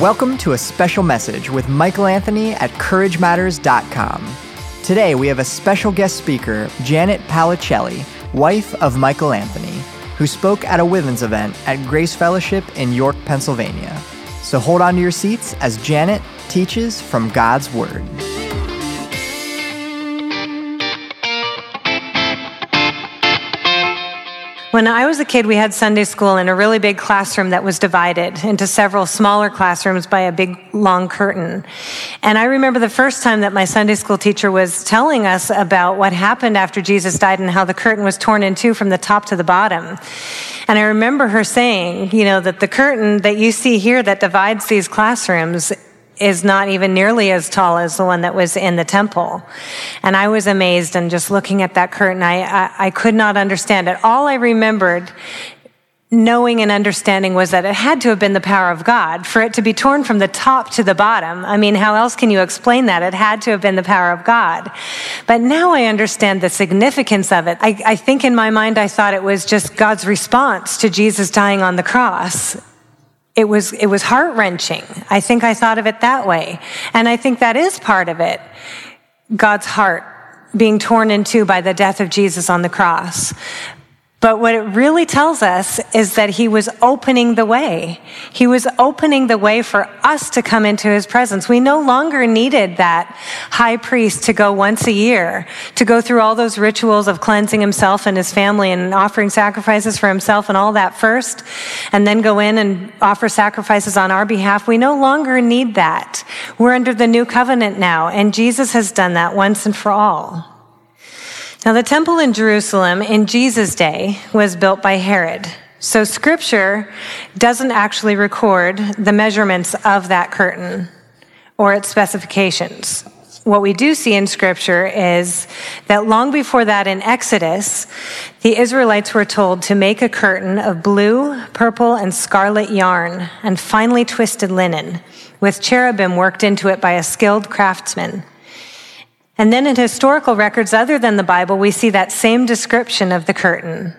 Welcome to a special message with Michael Anthony at CourageMatters.com. Today we have a special guest speaker, Janet Palicelli, wife of Michael Anthony, who spoke at a women's event at Grace Fellowship in York, Pennsylvania. So hold on to your seats as Janet teaches from God's Word. When I was a kid, we had Sunday school in a really big classroom that was divided into several smaller classrooms by a big long curtain. And I remember the first time that my Sunday school teacher was telling us about what happened after Jesus died and how the curtain was torn in two from the top to the bottom. And I remember her saying, you know, that the curtain that you see here that divides these classrooms is not even nearly as tall as the one that was in the temple. And I was amazed and just looking at that curtain, I, I, I, could not understand it. All I remembered knowing and understanding was that it had to have been the power of God for it to be torn from the top to the bottom. I mean, how else can you explain that? It had to have been the power of God. But now I understand the significance of it. I, I think in my mind, I thought it was just God's response to Jesus dying on the cross it was, it was heart wrenching. I think I thought of it that way. And I think that is part of it. God's heart being torn in two by the death of Jesus on the cross. But what it really tells us is that he was opening the way. He was opening the way for us to come into his presence. We no longer needed that high priest to go once a year, to go through all those rituals of cleansing himself and his family and offering sacrifices for himself and all that first, and then go in and offer sacrifices on our behalf. We no longer need that. We're under the new covenant now, and Jesus has done that once and for all. Now, the temple in Jerusalem in Jesus' day was built by Herod. So, scripture doesn't actually record the measurements of that curtain or its specifications. What we do see in scripture is that long before that in Exodus, the Israelites were told to make a curtain of blue, purple, and scarlet yarn and finely twisted linen with cherubim worked into it by a skilled craftsman. And then in historical records other than the Bible, we see that same description of the curtain.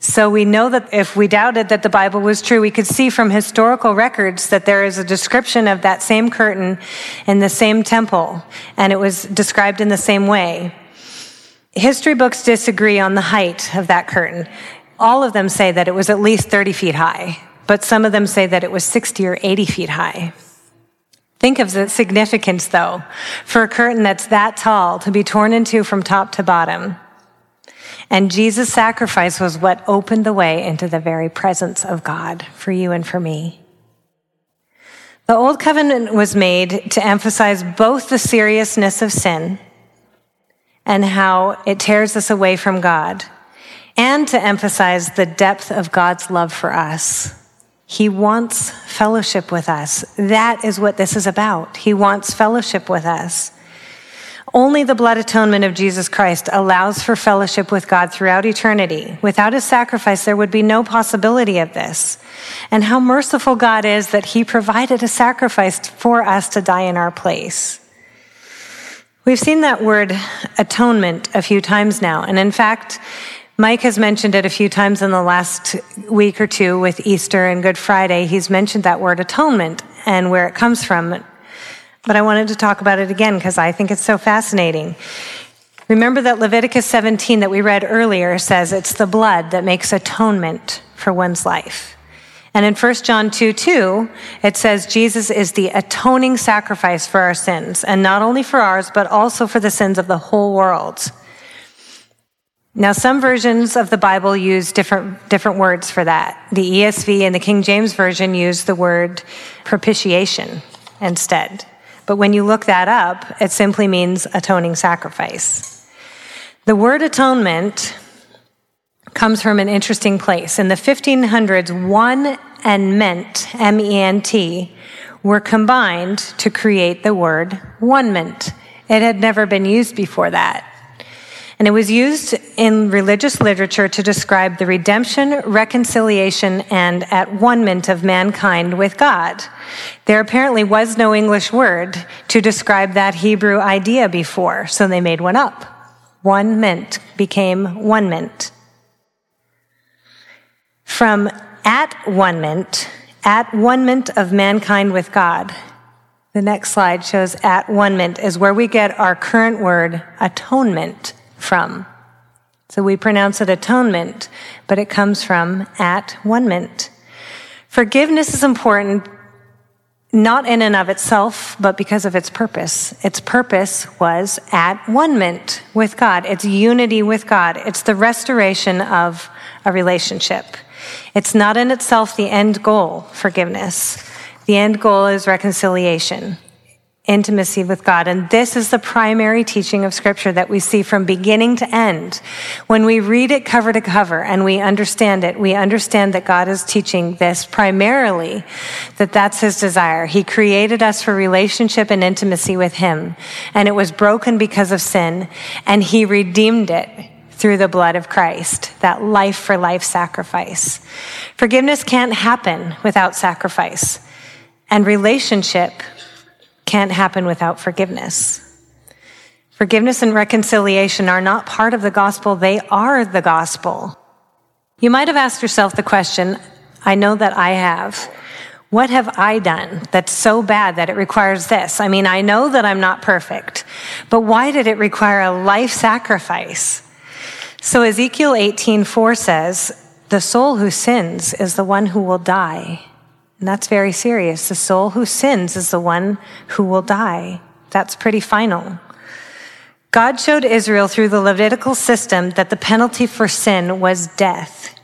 So we know that if we doubted that the Bible was true, we could see from historical records that there is a description of that same curtain in the same temple, and it was described in the same way. History books disagree on the height of that curtain. All of them say that it was at least 30 feet high, but some of them say that it was 60 or 80 feet high. Think of the significance, though, for a curtain that's that tall to be torn in two from top to bottom. And Jesus' sacrifice was what opened the way into the very presence of God for you and for me. The Old Covenant was made to emphasize both the seriousness of sin and how it tears us away from God, and to emphasize the depth of God's love for us. He wants fellowship with us. That is what this is about. He wants fellowship with us. Only the blood atonement of Jesus Christ allows for fellowship with God throughout eternity. Without his sacrifice, there would be no possibility of this. And how merciful God is that he provided a sacrifice for us to die in our place. We've seen that word atonement a few times now. And in fact, Mike has mentioned it a few times in the last week or two with Easter and Good Friday. He's mentioned that word atonement and where it comes from. But I wanted to talk about it again because I think it's so fascinating. Remember that Leviticus 17 that we read earlier says it's the blood that makes atonement for one's life. And in 1 John 2 2, it says Jesus is the atoning sacrifice for our sins, and not only for ours, but also for the sins of the whole world. Now, some versions of the Bible use different, different words for that. The ESV and the King James Version use the word propitiation instead. But when you look that up, it simply means atoning sacrifice. The word atonement comes from an interesting place. In the 1500s, one and ment, M E N T, were combined to create the word one ment. It had never been used before that. And it was used in religious literature to describe the redemption, reconciliation, and at one ment of mankind with God. There apparently was no English word to describe that Hebrew idea before, so they made one up. One ment became one ment. From at one ment, at one-ment of mankind with God. The next slide shows at one-ment is where we get our current word atonement from. So we pronounce it atonement, but it comes from at one-ment. Forgiveness is important not in and of itself, but because of its purpose. Its purpose was at one-ment with God. It's unity with God. It's the restoration of a relationship. It's not in itself the end goal, forgiveness. The end goal is reconciliation intimacy with God. And this is the primary teaching of scripture that we see from beginning to end. When we read it cover to cover and we understand it, we understand that God is teaching this primarily, that that's his desire. He created us for relationship and intimacy with him. And it was broken because of sin and he redeemed it through the blood of Christ, that life for life sacrifice. Forgiveness can't happen without sacrifice. And relationship can't happen without forgiveness. Forgiveness and reconciliation are not part of the gospel, they are the gospel. You might have asked yourself the question, I know that I have. What have I done that's so bad that it requires this? I mean, I know that I'm not perfect, but why did it require a life sacrifice? So Ezekiel 18:4 says, "The soul who sins is the one who will die." And that's very serious. The soul who sins is the one who will die. That's pretty final. God showed Israel through the Levitical system that the penalty for sin was death.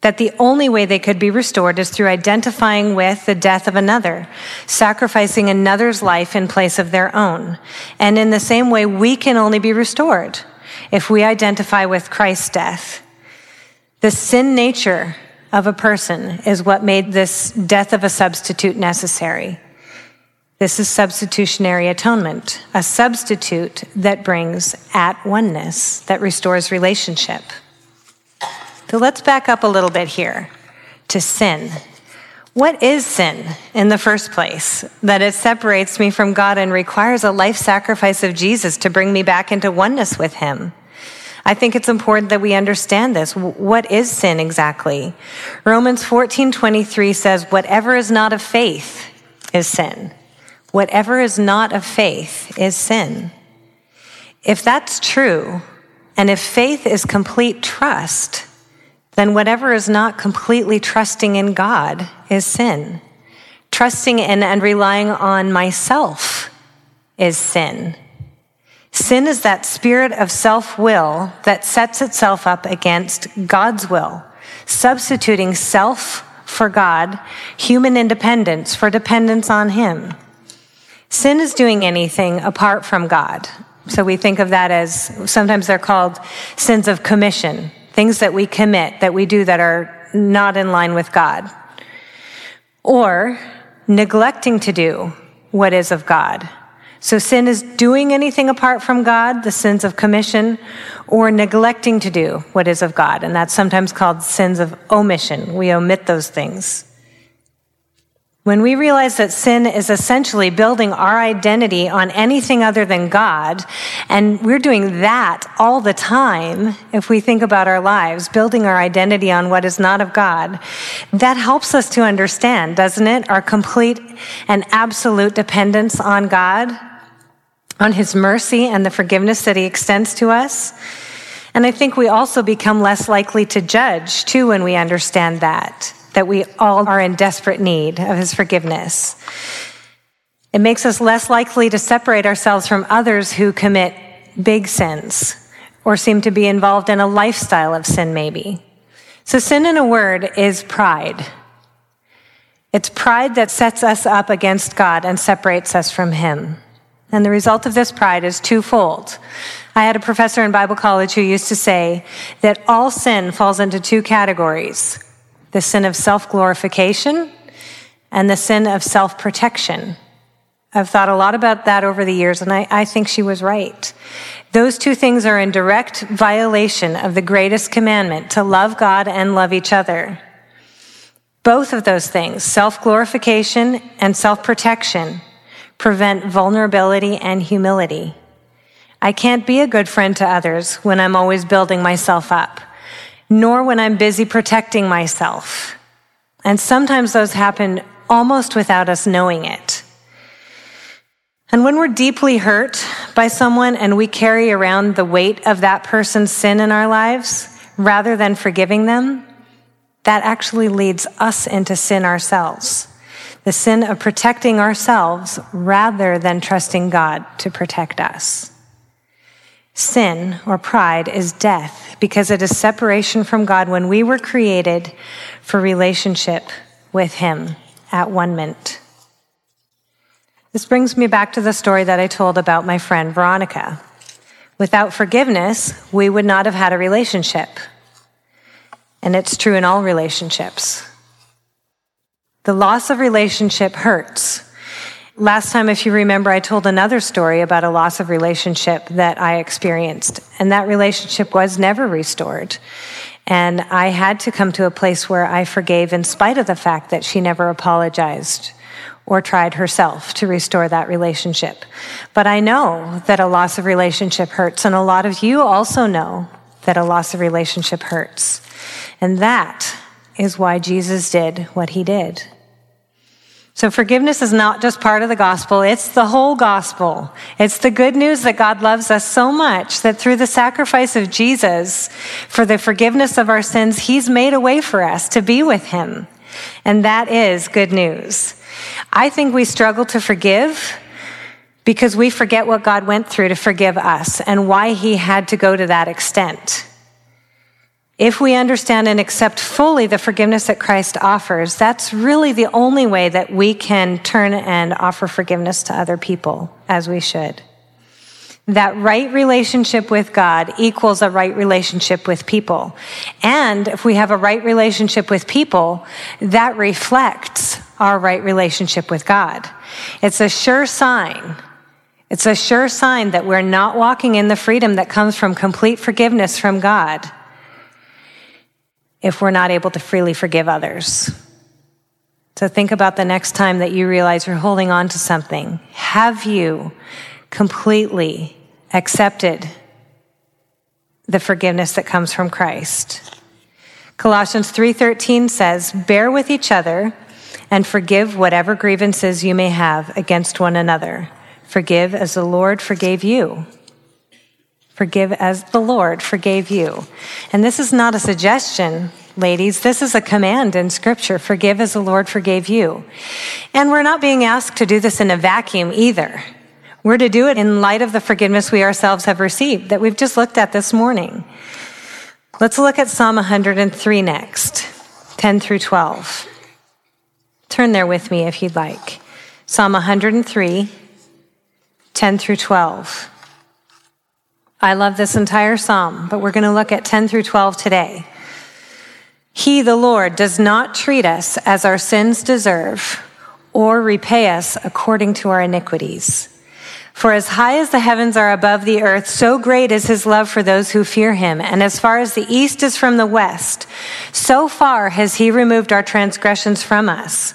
That the only way they could be restored is through identifying with the death of another, sacrificing another's life in place of their own. And in the same way, we can only be restored if we identify with Christ's death. The sin nature of a person is what made this death of a substitute necessary. This is substitutionary atonement, a substitute that brings at oneness, that restores relationship. So let's back up a little bit here to sin. What is sin in the first place? That it separates me from God and requires a life sacrifice of Jesus to bring me back into oneness with Him. I think it's important that we understand this. What is sin exactly? Romans 14:23 says whatever is not of faith is sin. Whatever is not of faith is sin. If that's true, and if faith is complete trust, then whatever is not completely trusting in God is sin. Trusting in and relying on myself is sin. Sin is that spirit of self will that sets itself up against God's will, substituting self for God, human independence for dependence on Him. Sin is doing anything apart from God. So we think of that as sometimes they're called sins of commission, things that we commit, that we do that are not in line with God. Or neglecting to do what is of God so sin is doing anything apart from God, the sins of commission, or neglecting to do what is of God. And that's sometimes called sins of omission. We omit those things. When we realize that sin is essentially building our identity on anything other than God, and we're doing that all the time, if we think about our lives, building our identity on what is not of God, that helps us to understand, doesn't it? Our complete and absolute dependence on God on his mercy and the forgiveness that he extends to us. And I think we also become less likely to judge too when we understand that, that we all are in desperate need of his forgiveness. It makes us less likely to separate ourselves from others who commit big sins or seem to be involved in a lifestyle of sin, maybe. So, sin in a word is pride. It's pride that sets us up against God and separates us from Him. And the result of this pride is twofold. I had a professor in Bible college who used to say that all sin falls into two categories the sin of self glorification and the sin of self protection. I've thought a lot about that over the years, and I, I, think she was right. Those two things are in direct violation of the greatest commandment to love God and love each other. Both of those things, self glorification and self protection, prevent vulnerability and humility. I can't be a good friend to others when I'm always building myself up, nor when I'm busy protecting myself. And sometimes those happen almost without us knowing it. And when we're deeply hurt by someone and we carry around the weight of that person's sin in our lives, rather than forgiving them, that actually leads us into sin ourselves. The sin of protecting ourselves rather than trusting God to protect us. Sin or pride is death because it is separation from God when we were created for relationship with Him at one ment. This brings me back to the story that I told about my friend Veronica. Without forgiveness, we would not have had a relationship. And it's true in all relationships. The loss of relationship hurts. Last time, if you remember, I told another story about a loss of relationship that I experienced, and that relationship was never restored. And I had to come to a place where I forgave in spite of the fact that she never apologized or tried herself to restore that relationship. But I know that a loss of relationship hurts, and a lot of you also know that a loss of relationship hurts. And that is why Jesus did what he did. So forgiveness is not just part of the gospel, it's the whole gospel. It's the good news that God loves us so much that through the sacrifice of Jesus for the forgiveness of our sins, he's made a way for us to be with him. And that is good news. I think we struggle to forgive because we forget what God went through to forgive us and why he had to go to that extent. If we understand and accept fully the forgiveness that Christ offers, that's really the only way that we can turn and offer forgiveness to other people as we should. That right relationship with God equals a right relationship with people. And if we have a right relationship with people, that reflects our right relationship with God. It's a sure sign. It's a sure sign that we're not walking in the freedom that comes from complete forgiveness from God if we're not able to freely forgive others. So think about the next time that you realize you're holding on to something. Have you completely accepted the forgiveness that comes from Christ? Colossians 3:13 says, "Bear with each other and forgive whatever grievances you may have against one another. Forgive as the Lord forgave you." Forgive as the Lord forgave you. And this is not a suggestion, ladies. This is a command in Scripture. Forgive as the Lord forgave you. And we're not being asked to do this in a vacuum either. We're to do it in light of the forgiveness we ourselves have received that we've just looked at this morning. Let's look at Psalm 103 next, 10 through 12. Turn there with me if you'd like. Psalm 103, 10 through 12. I love this entire psalm, but we're going to look at 10 through 12 today. He, the Lord, does not treat us as our sins deserve or repay us according to our iniquities. For as high as the heavens are above the earth, so great is his love for those who fear him. And as far as the east is from the west, so far has he removed our transgressions from us.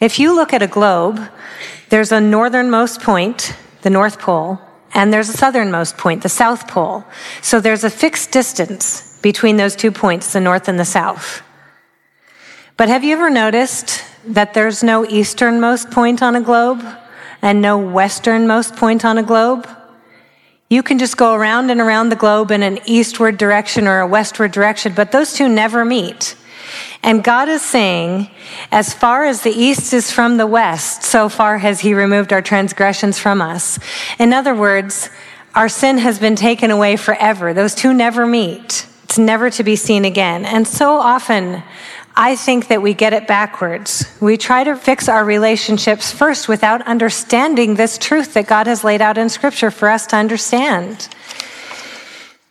If you look at a globe, there's a northernmost point, the North Pole, and there's a southernmost point, the South Pole. So there's a fixed distance between those two points, the North and the South. But have you ever noticed that there's no easternmost point on a globe and no westernmost point on a globe? You can just go around and around the globe in an eastward direction or a westward direction, but those two never meet. And God is saying, as far as the east is from the west, so far has he removed our transgressions from us. In other words, our sin has been taken away forever. Those two never meet. It's never to be seen again. And so often, I think that we get it backwards. We try to fix our relationships first without understanding this truth that God has laid out in Scripture for us to understand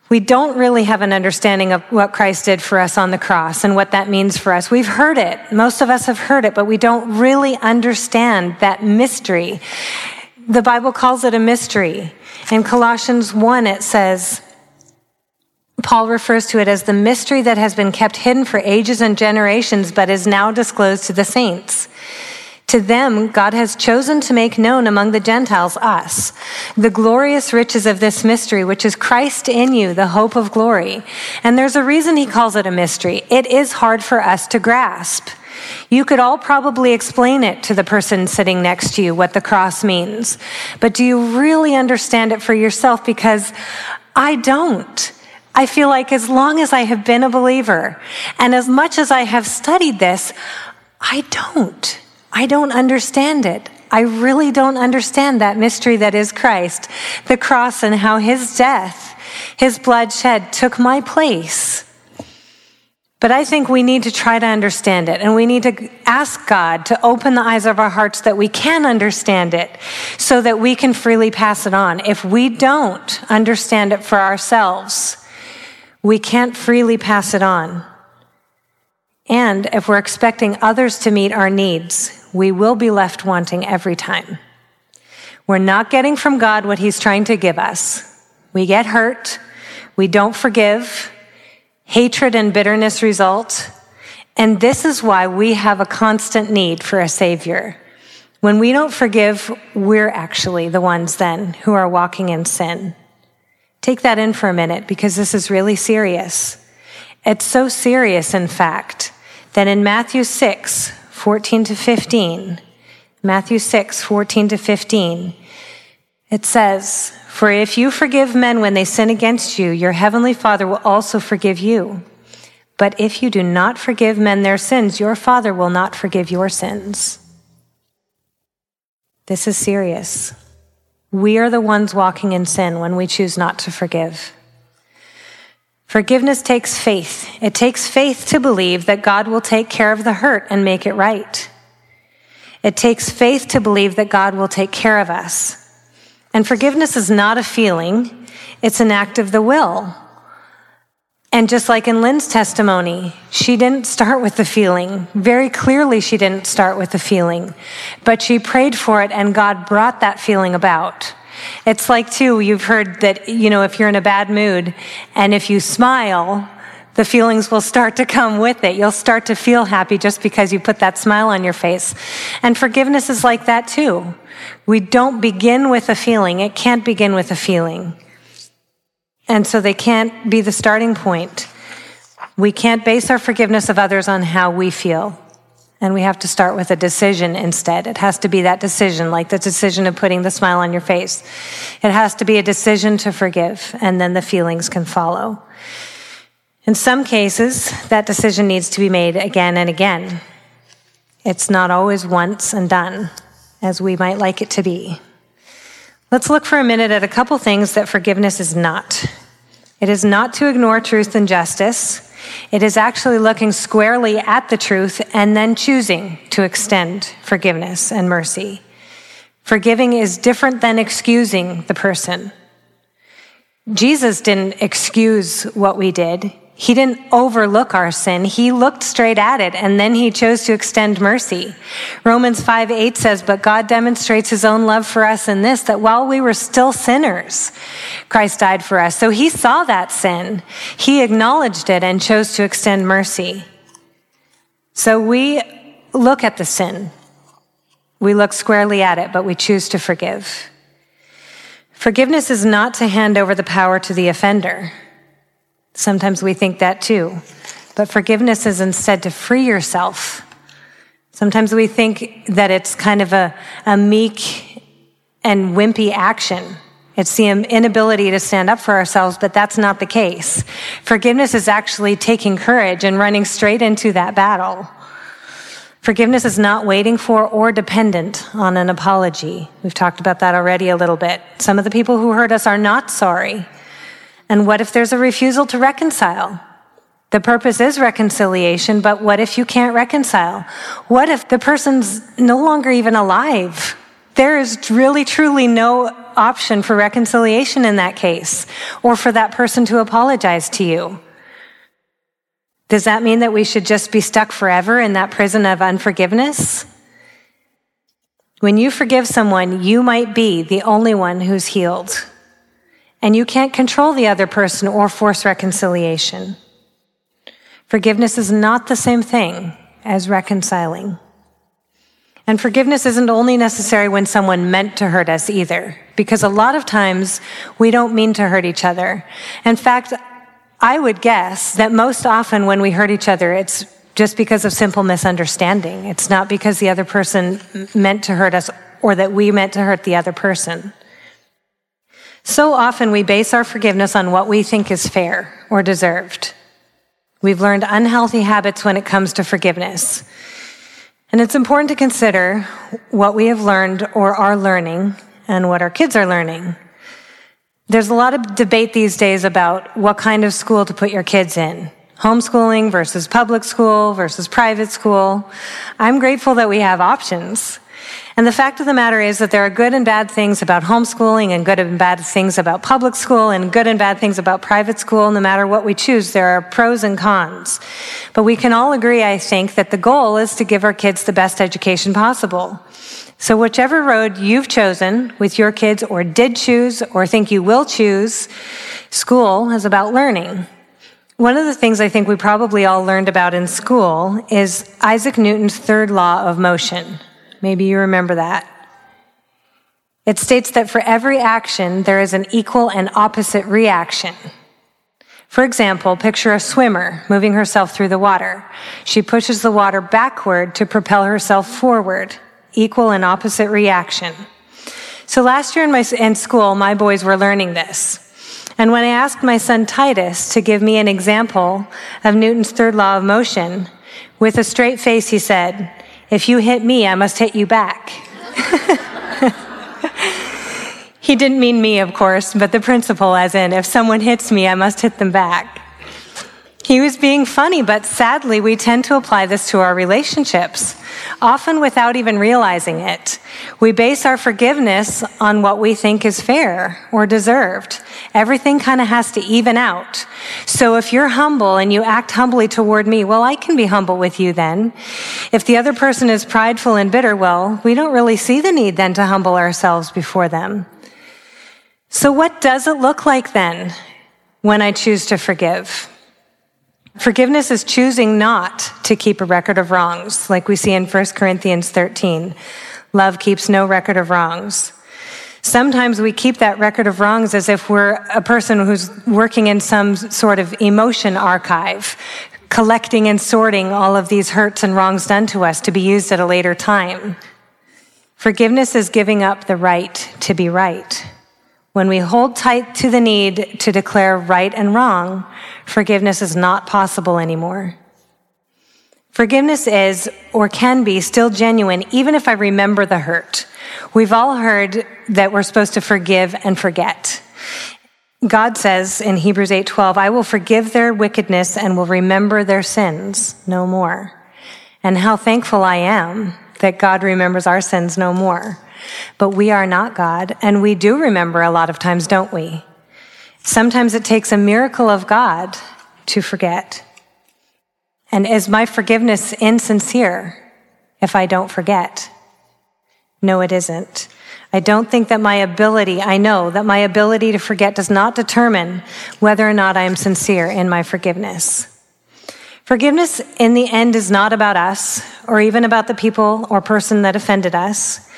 we don't really have an understanding of what Christ did for us on the cross and what that means for us. We've heard it. Most of us have heard it, but we don't really understand that mystery. The Bible calls it a mystery. In Colossians 1, it says, Paul refers to it as the mystery that has been kept hidden for ages and generations, but is now disclosed to the saints. To them, God has chosen to make known among the Gentiles us, the glorious riches of this mystery, which is Christ in you, the hope of glory. And there's a reason he calls it a mystery. It is hard for us to grasp. You could all probably explain it to the person sitting next to you, what the cross means. But do you really understand it for yourself? Because I don't. I feel like as long as I have been a believer and as much as I have studied this, I don't. I don't understand it. I really don't understand that mystery that is Christ, the cross, and how his death, his blood shed, took my place. But I think we need to try to understand it, and we need to ask God to open the eyes of our hearts that we can understand it so that we can freely pass it on. If we don't understand it for ourselves, we can't freely pass it on. And if we're expecting others to meet our needs, we will be left wanting every time. We're not getting from God what He's trying to give us. We get hurt. We don't forgive. Hatred and bitterness result. And this is why we have a constant need for a Savior. When we don't forgive, we're actually the ones then who are walking in sin. Take that in for a minute because this is really serious. It's so serious, in fact, that in Matthew 6, 14 to 15, Matthew 6, 14 to 15, it says, For if you forgive men when they sin against you, your heavenly Father will also forgive you. But if you do not forgive men their sins, your Father will not forgive your sins. This is serious. We are the ones walking in sin when we choose not to forgive. Forgiveness takes faith. It takes faith to believe that God will take care of the hurt and make it right. It takes faith to believe that God will take care of us. And forgiveness is not a feeling, it's an act of the will. And just like in Lynn's testimony, she didn't start with the feeling. Very clearly, she didn't start with the feeling, but she prayed for it and God brought that feeling about. It's like, too, you've heard that, you know, if you're in a bad mood and if you smile, the feelings will start to come with it. You'll start to feel happy just because you put that smile on your face. And forgiveness is like that too. We don't begin with a feeling. It can't begin with a feeling. And so they can't be the starting point. We can't base our forgiveness of others on how we feel. And we have to start with a decision instead. It has to be that decision, like the decision of putting the smile on your face. It has to be a decision to forgive, and then the feelings can follow. In some cases, that decision needs to be made again and again. It's not always once and done, as we might like it to be. Let's look for a minute at a couple things that forgiveness is not. It is not to ignore truth and justice. It is actually looking squarely at the truth and then choosing to extend forgiveness and mercy. Forgiving is different than excusing the person. Jesus didn't excuse what we did. He didn't overlook our sin. He looked straight at it and then he chose to extend mercy. Romans 5 8 says, But God demonstrates his own love for us in this, that while we were still sinners, Christ died for us. So he saw that sin. He acknowledged it and chose to extend mercy. So we look at the sin. We look squarely at it, but we choose to forgive. Forgiveness is not to hand over the power to the offender. Sometimes we think that too. But forgiveness is instead to free yourself. Sometimes we think that it's kind of a, a meek and wimpy action. It's the inability to stand up for ourselves, but that's not the case. Forgiveness is actually taking courage and running straight into that battle. Forgiveness is not waiting for or dependent on an apology. We've talked about that already a little bit. Some of the people who hurt us are not sorry. And what if there's a refusal to reconcile? The purpose is reconciliation, but what if you can't reconcile? What if the person's no longer even alive? There is really, truly no option for reconciliation in that case, or for that person to apologize to you. Does that mean that we should just be stuck forever in that prison of unforgiveness? When you forgive someone, you might be the only one who's healed and you can't control the other person or force reconciliation. Forgiveness is not the same thing as reconciling. And forgiveness isn't only necessary when someone meant to hurt us either, because a lot of times we don't mean to hurt each other. In fact, I would guess that most often when we hurt each other, it's just because of simple misunderstanding. It's not because the other person meant to hurt us or that we meant to hurt the other person. So often we base our forgiveness on what we think is fair or deserved. We've learned unhealthy habits when it comes to forgiveness. And it's important to consider what we have learned or are learning and what our kids are learning. There's a lot of debate these days about what kind of school to put your kids in. Homeschooling versus public school versus private school. I'm grateful that we have options. And the fact of the matter is that there are good and bad things about homeschooling and good and bad things about public school and good and bad things about private school. No matter what we choose, there are pros and cons. But we can all agree, I think, that the goal is to give our kids the best education possible. So whichever road you've chosen with your kids or did choose or think you will choose, school is about learning. One of the things I think we probably all learned about in school is Isaac Newton's third law of motion. Maybe you remember that. It states that for every action, there is an equal and opposite reaction. For example, picture a swimmer moving herself through the water. She pushes the water backward to propel herself forward. Equal and opposite reaction. So last year in, my, in school, my boys were learning this. And when I asked my son Titus to give me an example of Newton's third law of motion, with a straight face, he said, if you hit me, I must hit you back. he didn't mean me, of course, but the principle, as in, if someone hits me, I must hit them back. He was being funny, but sadly, we tend to apply this to our relationships, often without even realizing it. We base our forgiveness on what we think is fair or deserved. Everything kind of has to even out. So if you're humble and you act humbly toward me, well, I can be humble with you then. If the other person is prideful and bitter, well, we don't really see the need then to humble ourselves before them. So what does it look like then when I choose to forgive? Forgiveness is choosing not to keep a record of wrongs, like we see in 1 Corinthians 13. Love keeps no record of wrongs. Sometimes we keep that record of wrongs as if we're a person who's working in some sort of emotion archive, collecting and sorting all of these hurts and wrongs done to us to be used at a later time. Forgiveness is giving up the right to be right. When we hold tight to the need to declare right and wrong, forgiveness is not possible anymore. Forgiveness is, or can be, still genuine, even if I remember the hurt. We've all heard that we're supposed to forgive and forget. God says in Hebrews 8:12, "I will forgive their wickedness and will remember their sins no more." And how thankful I am that God remembers our sins no more. But we are not God, and we do remember a lot of times, don't we? Sometimes it takes a miracle of God to forget. And is my forgiveness insincere if I don't forget? No, it isn't. I don't think that my ability, I know that my ability to forget does not determine whether or not I am sincere in my forgiveness. Forgiveness in the end is not about us or even about the people or person that offended us.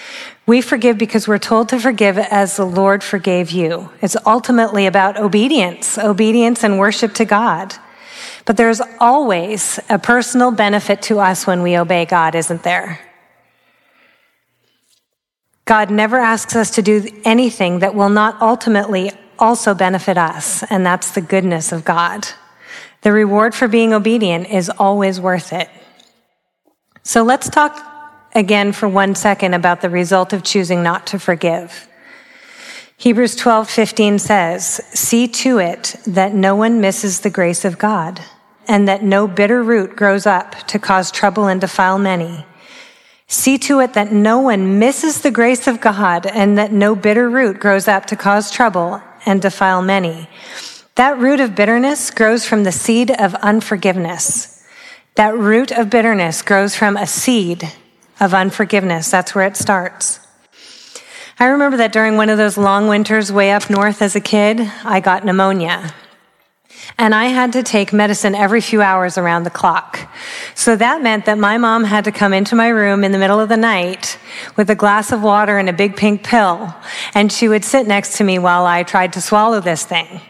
We forgive because we're told to forgive as the Lord forgave you. It's ultimately about obedience, obedience and worship to God. But there's always a personal benefit to us when we obey God, isn't there? God never asks us to do anything that will not ultimately also benefit us, and that's the goodness of God. The reward for being obedient is always worth it. So let's talk again for one second about the result of choosing not to forgive. Hebrews 12:15 says, "See to it that no one misses the grace of God, and that no bitter root grows up to cause trouble and defile many." See to it that no one misses the grace of God and that no bitter root grows up to cause trouble and defile many. That root of bitterness grows from the seed of unforgiveness. That root of bitterness grows from a seed of unforgiveness. That's where it starts. I remember that during one of those long winters way up north as a kid, I got pneumonia. And I had to take medicine every few hours around the clock. So that meant that my mom had to come into my room in the middle of the night with a glass of water and a big pink pill. And she would sit next to me while I tried to swallow this thing.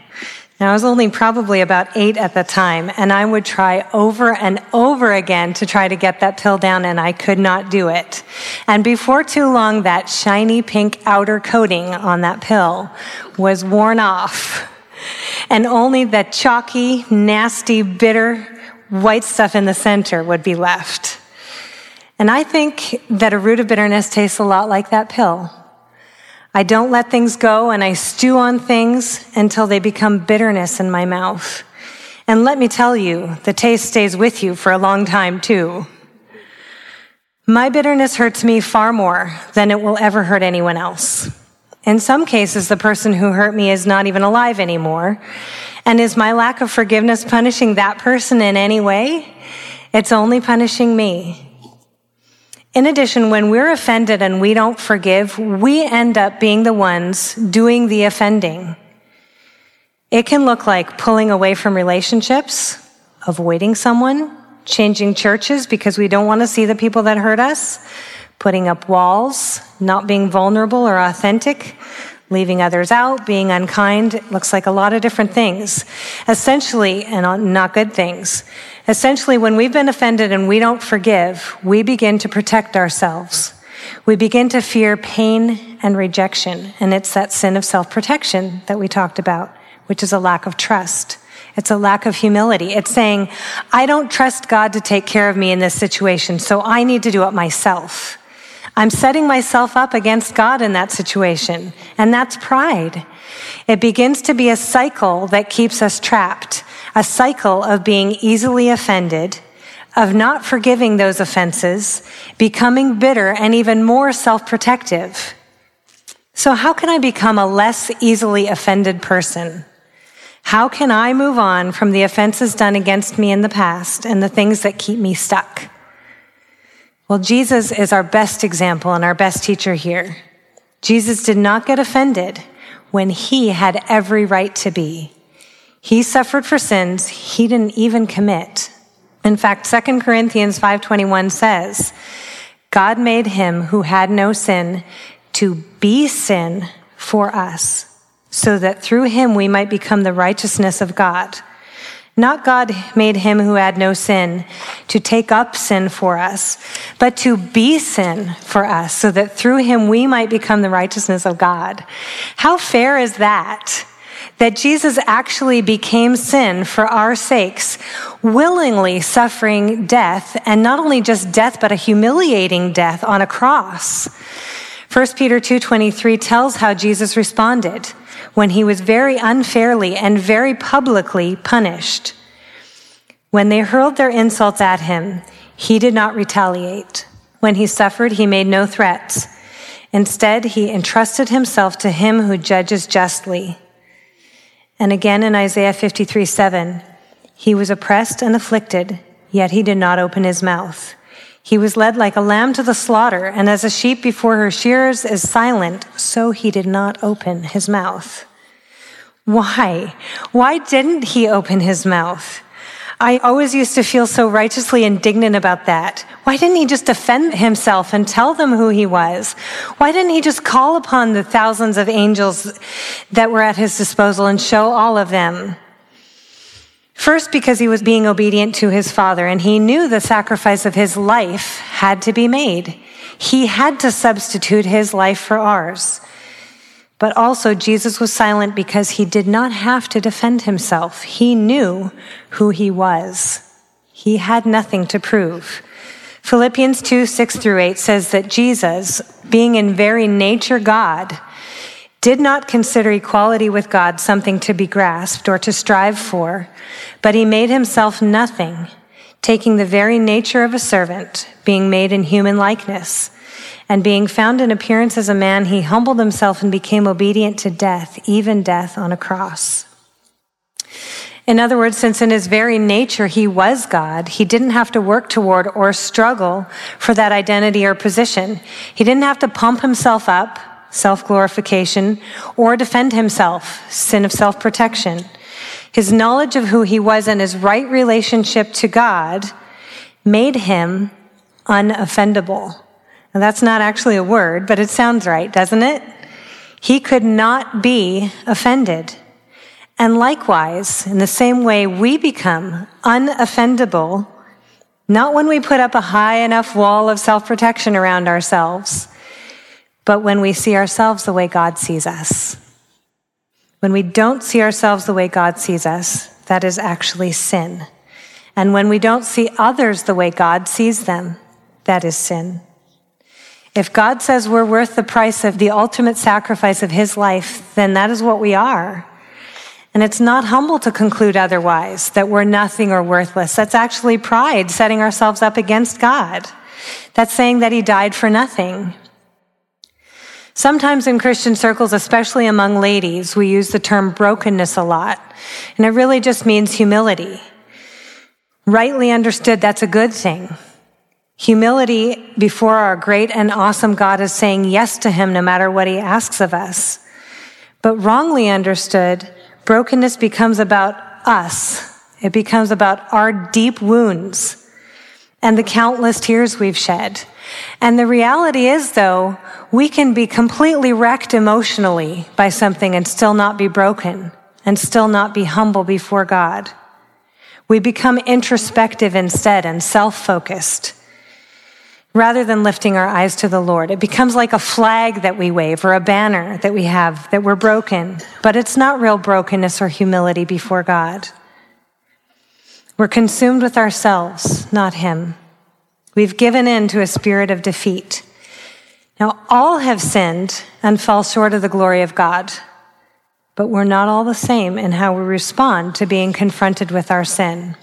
I was only probably about eight at the time, and I would try over and over again to try to get that pill down, and I could not do it. And before too long, that shiny pink outer coating on that pill was worn off, and only the chalky, nasty, bitter white stuff in the center would be left. And I think that a root of bitterness tastes a lot like that pill. I don't let things go and I stew on things until they become bitterness in my mouth. And let me tell you, the taste stays with you for a long time too. My bitterness hurts me far more than it will ever hurt anyone else. In some cases, the person who hurt me is not even alive anymore. And is my lack of forgiveness punishing that person in any way? It's only punishing me. In addition, when we're offended and we don't forgive, we end up being the ones doing the offending. It can look like pulling away from relationships, avoiding someone, changing churches because we don't want to see the people that hurt us, putting up walls, not being vulnerable or authentic, leaving others out, being unkind. It looks like a lot of different things. Essentially, and not good things. Essentially, when we've been offended and we don't forgive, we begin to protect ourselves. We begin to fear pain and rejection. And it's that sin of self protection that we talked about, which is a lack of trust. It's a lack of humility. It's saying, I don't trust God to take care of me in this situation, so I need to do it myself. I'm setting myself up against God in that situation, and that's pride. It begins to be a cycle that keeps us trapped, a cycle of being easily offended, of not forgiving those offenses, becoming bitter, and even more self protective. So, how can I become a less easily offended person? How can I move on from the offenses done against me in the past and the things that keep me stuck? Well, Jesus is our best example and our best teacher here. Jesus did not get offended when he had every right to be. He suffered for sins he didn't even commit. In fact, 2 Corinthians 5:21 says, God made him who had no sin to be sin for us, so that through him we might become the righteousness of God. Not God made him who had no sin to take up sin for us, but to be sin for us, so that through him we might become the righteousness of God. How fair is that? That Jesus actually became sin for our sakes, willingly suffering death, and not only just death, but a humiliating death on a cross. 1 Peter 2:23 tells how Jesus responded when he was very unfairly and very publicly punished. When they hurled their insults at him, he did not retaliate. When he suffered, he made no threats. Instead, he entrusted himself to him who judges justly. And again in Isaiah 53 7, he was oppressed and afflicted, yet he did not open his mouth. He was led like a lamb to the slaughter, and as a sheep before her shearers is silent, so he did not open his mouth. Why? Why didn't he open his mouth? I always used to feel so righteously indignant about that. Why didn't he just defend himself and tell them who he was? Why didn't he just call upon the thousands of angels that were at his disposal and show all of them? First, because he was being obedient to his father and he knew the sacrifice of his life had to be made. He had to substitute his life for ours. But also, Jesus was silent because he did not have to defend himself. He knew who he was. He had nothing to prove. Philippians 2 6 through 8 says that Jesus, being in very nature God, did not consider equality with God something to be grasped or to strive for, but he made himself nothing, taking the very nature of a servant, being made in human likeness. And being found in appearance as a man, he humbled himself and became obedient to death, even death on a cross. In other words, since in his very nature he was God, he didn't have to work toward or struggle for that identity or position. He didn't have to pump himself up self glorification, or defend himself, sin of self protection. his knowledge of who he was and his right relationship to God made him unoffendable. Now, that's not actually a word, but it sounds right, doesn't it? He could not be offended. And likewise, in the same way, we become unoffendable, not when we put up a high enough wall of self protection around ourselves, but when we see ourselves the way God sees us. When we don't see ourselves the way God sees us, that is actually sin. And when we don't see others the way God sees them, that is sin. If God says we're worth the price of the ultimate sacrifice of his life, then that is what we are. And it's not humble to conclude otherwise, that we're nothing or worthless. That's actually pride, setting ourselves up against God. That's saying that he died for nothing. Sometimes in Christian circles, especially among ladies, we use the term brokenness a lot. And it really just means humility. Rightly understood, that's a good thing. Humility before our great and awesome God is saying yes to him no matter what he asks of us. But wrongly understood, brokenness becomes about us. It becomes about our deep wounds and the countless tears we've shed. And the reality is, though, we can be completely wrecked emotionally by something and still not be broken and still not be humble before God. We become introspective instead and self focused rather than lifting our eyes to the Lord. It becomes like a flag that we wave or a banner that we have that we're broken, but it's not real brokenness or humility before God. We're consumed with ourselves, not Him. We've given in to a spirit of defeat. Now, all have sinned and fall short of the glory of God, but we're not all the same in how we respond to being confronted with our sin.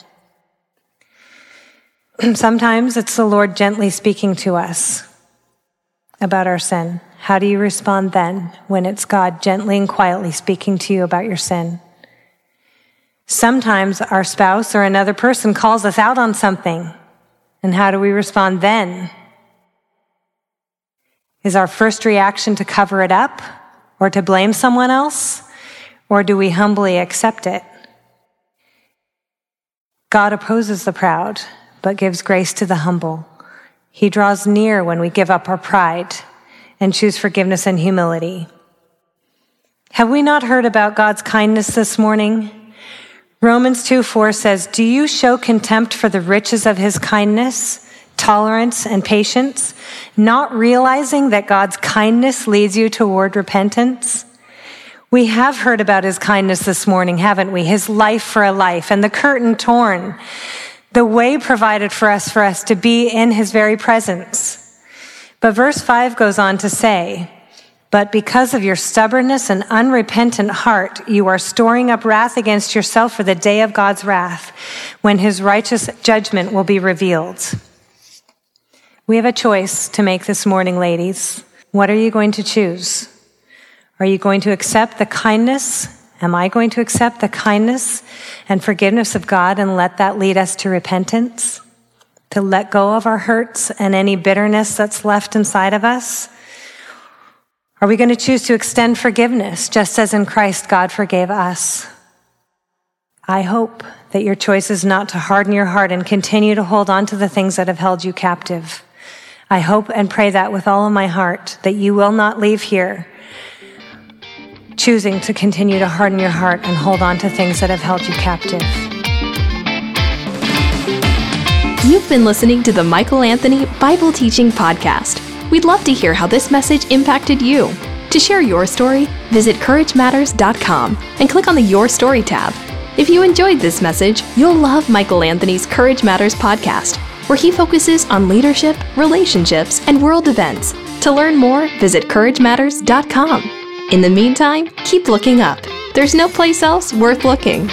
Sometimes it's the Lord gently speaking to us about our sin. How do you respond then when it's God gently and quietly speaking to you about your sin? Sometimes our spouse or another person calls us out on something. And how do we respond then? Is our first reaction to cover it up or to blame someone else? Or do we humbly accept it? God opposes the proud but gives grace to the humble. He draws near when we give up our pride and choose forgiveness and humility. Have we not heard about God's kindness this morning? Romans 2 4 says, Do you show contempt for the riches of his kindness, tolerance, and patience, not realizing that God's kindness leads you toward repentance? We have heard about his kindness this morning, haven't we? His life for a life and the curtain torn the way provided for us for us to be in his very presence. But verse 5 goes on to say, But because of your stubbornness and unrepentant heart, you are storing up wrath against yourself for the day of God's wrath, when his righteous judgment will be revealed. We have a choice to make this morning, ladies. What are you going to choose? Are you going to accept the kindness Am I going to accept the kindness and forgiveness of God and let that lead us to repentance? To let go of our hurts and any bitterness that's left inside of us? Are we going to choose to extend forgiveness just as in Christ God forgave us? I hope that your choice is not to harden your heart and continue to hold on to the things that have held you captive. I hope and pray that with all of my heart that you will not leave here choosing to continue to harden your heart and hold on to things that have held you captive. You've been listening to the Michael Anthony Bible Teaching Podcast. We'd love to hear how this message impacted you. To share your story, visit CourageMatters.com and click on the Your Story tab. If you enjoyed this message, you'll love Michael Anthony's Courage Matters podcast, where he focuses on leadership, relationships, and world events. To learn more, visit CourageMatters.com. In the meantime, keep looking up. There's no place else worth looking.